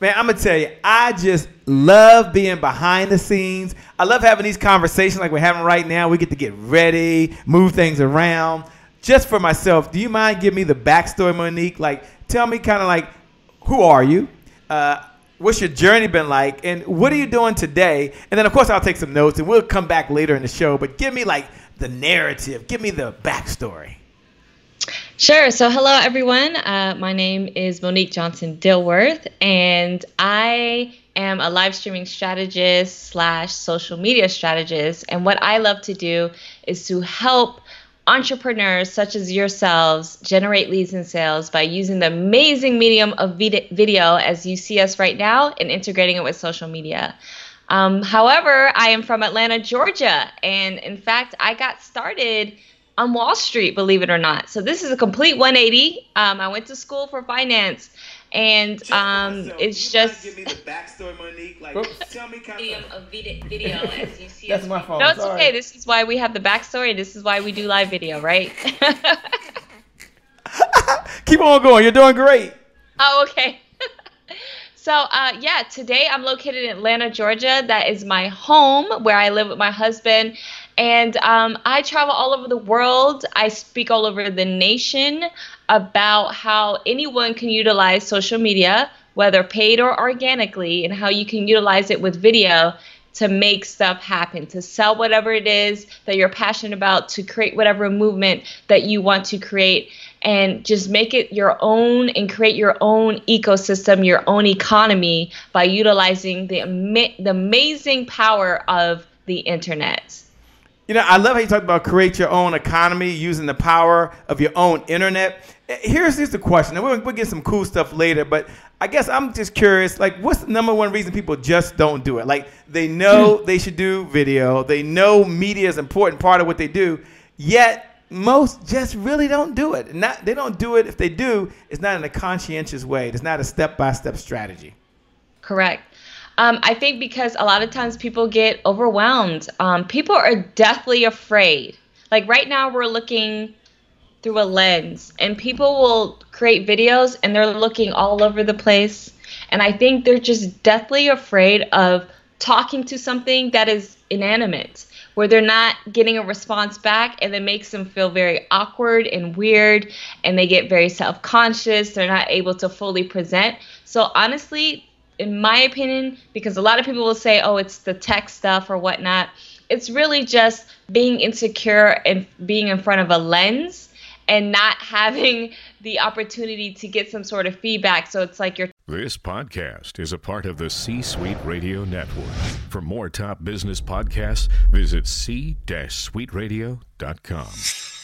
Man, I'm gonna tell you, I just love being behind the scenes. I love having these conversations like we're having right now. We get to get ready, move things around. Just for myself, do you mind giving me the backstory, Monique? Like, tell me kind of like, who are you? Uh, what's your journey been like? And what are you doing today? And then, of course, I'll take some notes and we'll come back later in the show. But give me like the narrative, give me the backstory. Sure. So, hello, everyone. Uh, my name is Monique Johnson Dilworth, and I am a live streaming strategist slash social media strategist. And what I love to do is to help entrepreneurs such as yourselves generate leads and sales by using the amazing medium of video as you see us right now and integrating it with social media. Um, however, I am from Atlanta, Georgia, and in fact, I got started on Wall Street, believe it or not. So this is a complete 180. Um, I went to school for finance, and um, so it's just. Give me the backstory, Monique. Like, tell me kind of video, video as you see. That's my phone. No, it's Sorry. okay. This is why we have the backstory. This is why we do live video, right? Keep on going. You're doing great. Oh, okay. So, uh, yeah, today I'm located in Atlanta, Georgia. That is my home where I live with my husband. And um, I travel all over the world. I speak all over the nation about how anyone can utilize social media, whether paid or organically, and how you can utilize it with video to make stuff happen, to sell whatever it is that you're passionate about, to create whatever movement that you want to create and just make it your own and create your own ecosystem, your own economy by utilizing the, the amazing power of the internet. You know, I love how you talk about create your own economy using the power of your own internet. Eh, here's just the question, and we'll, we'll get some cool stuff later, but I guess I'm just curious, like, what's the number one reason people just don't do it? Like, they know hmm. they should do video, they know media is an important part of what they do, yet most just really don't do it. Not they don't do it. If they do, it's not in a conscientious way. It's not a step by step strategy. Correct. Um, I think because a lot of times people get overwhelmed. Um, people are deathly afraid. Like right now, we're looking through a lens, and people will create videos and they're looking all over the place. And I think they're just deathly afraid of talking to something that is inanimate where they're not getting a response back and it makes them feel very awkward and weird and they get very self-conscious they're not able to fully present so honestly in my opinion because a lot of people will say oh it's the tech stuff or whatnot it's really just being insecure and being in front of a lens and not having the opportunity to get some sort of feedback. So it's like you're. This podcast is a part of the C Suite Radio Network. For more top business podcasts, visit c-suiteradio.com.